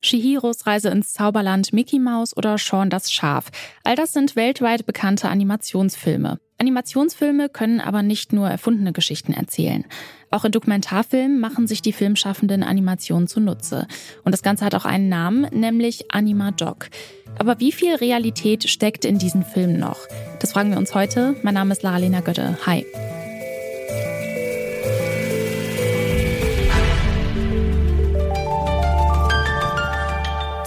Shihiros Reise ins Zauberland, Mickey Mouse oder Sean das Schaf. All das sind weltweit bekannte Animationsfilme. Animationsfilme können aber nicht nur erfundene Geschichten erzählen. Auch in Dokumentarfilmen machen sich die filmschaffenden Animationen zunutze. Und das Ganze hat auch einen Namen, nämlich Anima-Doc. Aber wie viel Realität steckt in diesen Filmen noch? Das fragen wir uns heute. Mein Name ist Lara-Lena Götte. Hi.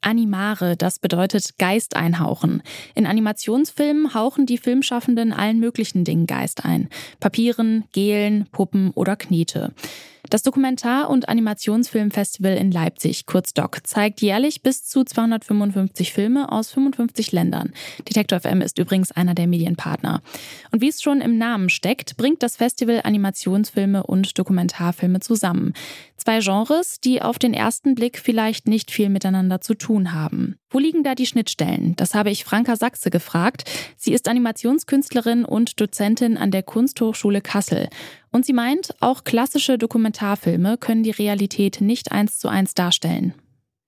Animare, das bedeutet Geist einhauchen. In Animationsfilmen hauchen die Filmschaffenden allen möglichen Dingen Geist ein. Papieren, Gelen, Puppen oder Knete. Das Dokumentar- und Animationsfilmfestival in Leipzig, kurz DOC, zeigt jährlich bis zu 255 Filme aus 55 Ländern. Detektor FM ist übrigens einer der Medienpartner. Und wie es schon im Namen steckt, bringt das Festival Animationsfilme und Dokumentarfilme zusammen. Zwei Genres, die auf den ersten Blick vielleicht nicht viel miteinander zu tun haben. Wo liegen da die Schnittstellen? Das habe ich Franka Sachse gefragt. Sie ist Animationskünstlerin und Dozentin an der Kunsthochschule Kassel. Und sie meint, auch klassische Dokumentarfilme können die Realität nicht eins zu eins darstellen.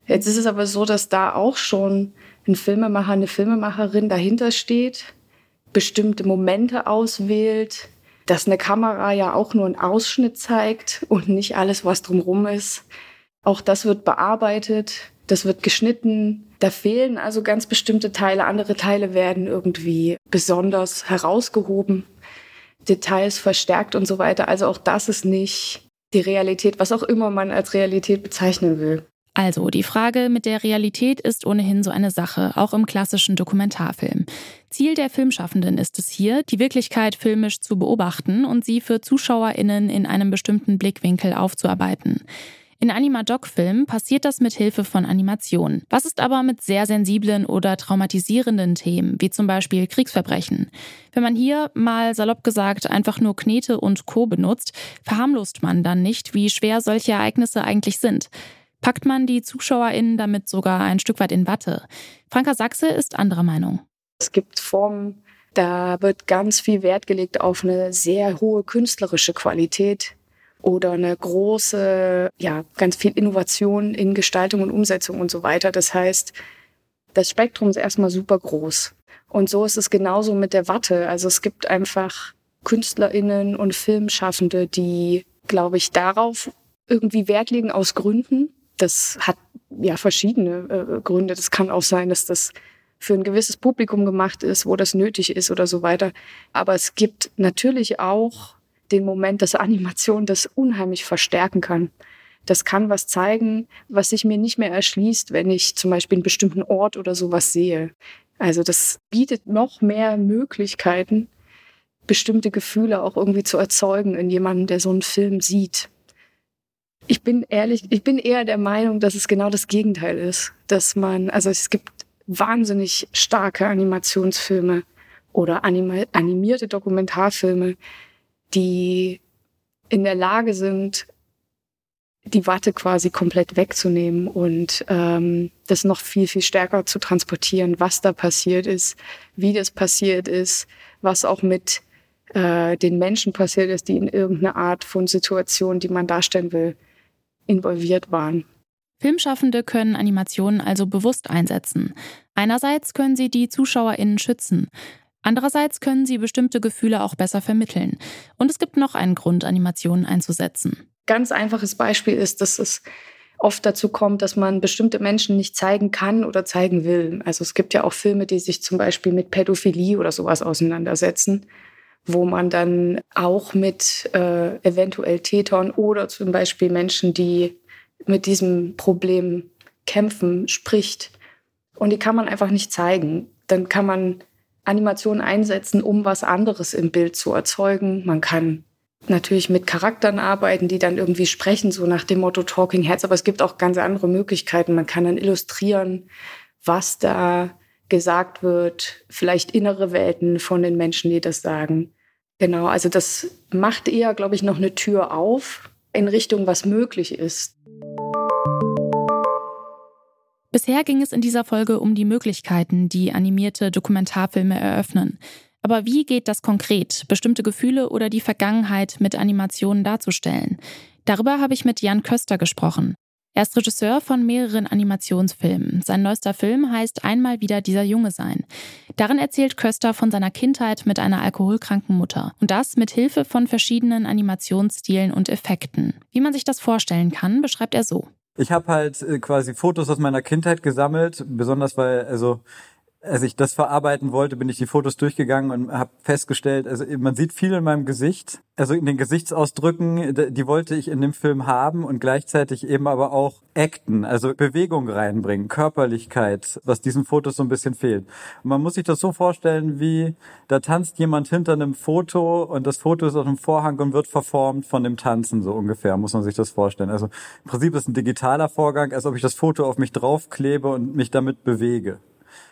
Jetzt ist es aber so, dass da auch schon ein Filmemacher, eine Filmemacherin dahinter steht, bestimmte Momente auswählt, dass eine Kamera ja auch nur einen Ausschnitt zeigt und nicht alles, was drumherum ist. Auch das wird bearbeitet, das wird geschnitten. Da fehlen also ganz bestimmte Teile. Andere Teile werden irgendwie besonders herausgehoben. Details verstärkt und so weiter. Also auch das ist nicht die Realität, was auch immer man als Realität bezeichnen will. Also, die Frage mit der Realität ist ohnehin so eine Sache, auch im klassischen Dokumentarfilm. Ziel der Filmschaffenden ist es hier, die Wirklichkeit filmisch zu beobachten und sie für ZuschauerInnen in einem bestimmten Blickwinkel aufzuarbeiten. In Anima-Doc-Filmen passiert das mit Hilfe von Animationen. Was ist aber mit sehr sensiblen oder traumatisierenden Themen, wie zum Beispiel Kriegsverbrechen? Wenn man hier mal salopp gesagt einfach nur Knete und Co. benutzt, verharmlost man dann nicht, wie schwer solche Ereignisse eigentlich sind. Packt man die ZuschauerInnen damit sogar ein Stück weit in Watte? Franka Sachse ist anderer Meinung. Es gibt Formen, da wird ganz viel Wert gelegt auf eine sehr hohe künstlerische Qualität oder eine große, ja, ganz viel Innovation in Gestaltung und Umsetzung und so weiter. Das heißt, das Spektrum ist erstmal super groß. Und so ist es genauso mit der Watte. Also es gibt einfach KünstlerInnen und Filmschaffende, die, glaube ich, darauf irgendwie Wert legen aus Gründen. Das hat ja verschiedene äh, Gründe. Das kann auch sein, dass das für ein gewisses Publikum gemacht ist, wo das nötig ist oder so weiter. Aber es gibt natürlich auch den Moment, dass Animation das unheimlich verstärken kann. Das kann was zeigen, was sich mir nicht mehr erschließt, wenn ich zum Beispiel einen bestimmten Ort oder sowas sehe. Also das bietet noch mehr Möglichkeiten, bestimmte Gefühle auch irgendwie zu erzeugen in jemandem, der so einen Film sieht. Ich bin ehrlich, ich bin eher der Meinung, dass es genau das Gegenteil ist, dass man, also es gibt wahnsinnig starke Animationsfilme oder animierte Dokumentarfilme, die in der Lage sind, die Watte quasi komplett wegzunehmen und ähm, das noch viel, viel stärker zu transportieren, was da passiert ist, wie das passiert ist, was auch mit äh, den Menschen passiert ist, die in irgendeiner Art von Situation, die man darstellen will, involviert waren. Filmschaffende können Animationen also bewusst einsetzen. Einerseits können sie die ZuschauerInnen schützen. Andererseits können sie bestimmte Gefühle auch besser vermitteln. Und es gibt noch einen Grund, Animationen einzusetzen. Ganz einfaches Beispiel ist, dass es oft dazu kommt, dass man bestimmte Menschen nicht zeigen kann oder zeigen will. Also es gibt ja auch Filme, die sich zum Beispiel mit Pädophilie oder sowas auseinandersetzen, wo man dann auch mit äh, eventuell Tätern oder zum Beispiel Menschen, die mit diesem Problem kämpfen, spricht. Und die kann man einfach nicht zeigen. Dann kann man Animationen einsetzen, um was anderes im Bild zu erzeugen. Man kann natürlich mit Charakteren arbeiten, die dann irgendwie sprechen, so nach dem Motto Talking Heads. Aber es gibt auch ganz andere Möglichkeiten. Man kann dann illustrieren, was da gesagt wird, vielleicht innere Welten von den Menschen, die das sagen. Genau, also das macht eher, glaube ich, noch eine Tür auf in Richtung, was möglich ist. Bisher ging es in dieser Folge um die Möglichkeiten, die animierte Dokumentarfilme eröffnen. Aber wie geht das konkret, bestimmte Gefühle oder die Vergangenheit mit Animationen darzustellen? Darüber habe ich mit Jan Köster gesprochen. Er ist Regisseur von mehreren Animationsfilmen. Sein neuester Film heißt Einmal wieder dieser Junge sein. Darin erzählt Köster von seiner Kindheit mit einer alkoholkranken Mutter. Und das mit Hilfe von verschiedenen Animationsstilen und Effekten. Wie man sich das vorstellen kann, beschreibt er so. Ich habe halt äh, quasi Fotos aus meiner Kindheit gesammelt, besonders weil, also als ich das verarbeiten wollte, bin ich die Fotos durchgegangen und habe festgestellt, also man sieht viel in meinem Gesicht, also in den Gesichtsausdrücken, die wollte ich in dem Film haben und gleichzeitig eben aber auch acten, also Bewegung reinbringen, Körperlichkeit, was diesen Fotos so ein bisschen fehlt. Und man muss sich das so vorstellen, wie da tanzt jemand hinter einem Foto und das Foto ist auf dem Vorhang und wird verformt von dem Tanzen, so ungefähr, muss man sich das vorstellen. Also im Prinzip ist ein digitaler Vorgang, als ob ich das Foto auf mich draufklebe und mich damit bewege.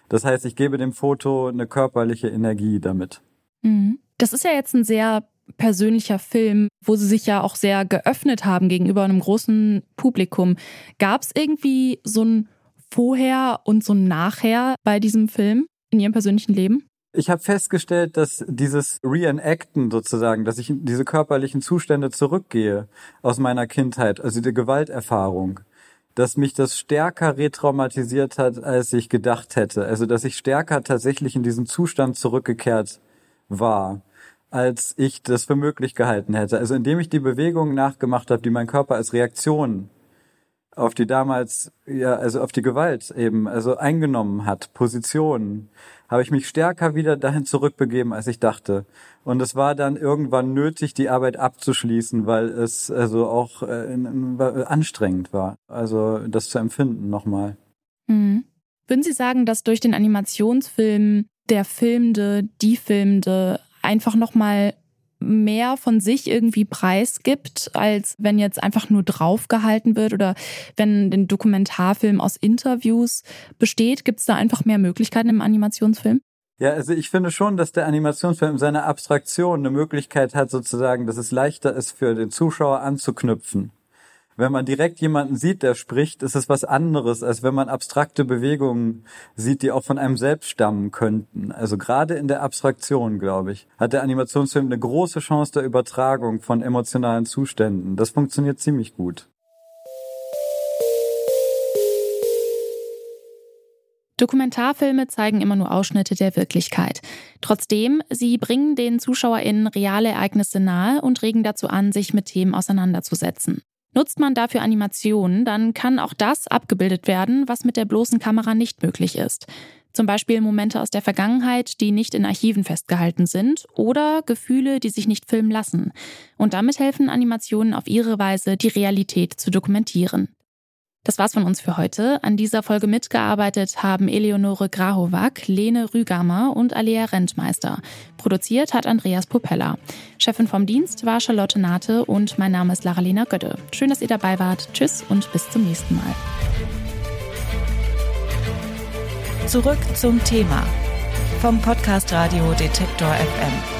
Das heißt, ich gebe dem Foto eine körperliche Energie damit. Mhm. Das ist ja jetzt ein sehr persönlicher Film, wo sie sich ja auch sehr geöffnet haben gegenüber einem großen Publikum. Gab es irgendwie so ein Vorher und so ein Nachher bei diesem Film in ihrem persönlichen Leben? Ich habe festgestellt, dass dieses Reenacten sozusagen, dass ich in diese körperlichen Zustände zurückgehe aus meiner Kindheit, also die Gewalterfahrung, dass mich das stärker retraumatisiert hat, als ich gedacht hätte. Also, dass ich stärker tatsächlich in diesen Zustand zurückgekehrt war, als ich das für möglich gehalten hätte. Also, indem ich die Bewegungen nachgemacht habe, die mein Körper als Reaktion auf die damals, ja, also auf die Gewalt eben, also eingenommen hat, Positionen, habe ich mich stärker wieder dahin zurückbegeben, als ich dachte. Und es war dann irgendwann nötig, die Arbeit abzuschließen, weil es also auch äh, anstrengend war, also das zu empfinden nochmal. Mhm. Würden Sie sagen, dass durch den Animationsfilm der Filmende, die Filmende einfach nochmal mehr von sich irgendwie preisgibt, als wenn jetzt einfach nur draufgehalten wird oder wenn den Dokumentarfilm aus Interviews besteht, gibt es da einfach mehr Möglichkeiten im Animationsfilm? Ja, also ich finde schon, dass der Animationsfilm in seiner Abstraktion eine Möglichkeit hat, sozusagen, dass es leichter ist für den Zuschauer anzuknüpfen wenn man direkt jemanden sieht, der spricht, ist es was anderes, als wenn man abstrakte Bewegungen sieht, die auch von einem selbst stammen könnten. Also gerade in der Abstraktion, glaube ich, hat der Animationsfilm eine große Chance der Übertragung von emotionalen Zuständen. Das funktioniert ziemlich gut. Dokumentarfilme zeigen immer nur Ausschnitte der Wirklichkeit. Trotzdem, sie bringen den ZuschauerInnen reale Ereignisse nahe und regen dazu an, sich mit Themen auseinanderzusetzen. Nutzt man dafür Animationen, dann kann auch das abgebildet werden, was mit der bloßen Kamera nicht möglich ist. Zum Beispiel Momente aus der Vergangenheit, die nicht in Archiven festgehalten sind oder Gefühle, die sich nicht filmen lassen. Und damit helfen Animationen auf ihre Weise, die Realität zu dokumentieren. Das war's von uns für heute. An dieser Folge mitgearbeitet haben Eleonore Grahovac, Lene Rügamer und Alea Rentmeister. Produziert hat Andreas Popella. Chefin vom Dienst war Charlotte Nate und mein Name ist Laralena Götte. Schön, dass ihr dabei wart. Tschüss und bis zum nächsten Mal. Zurück zum Thema vom Podcast Radio Detektor FM.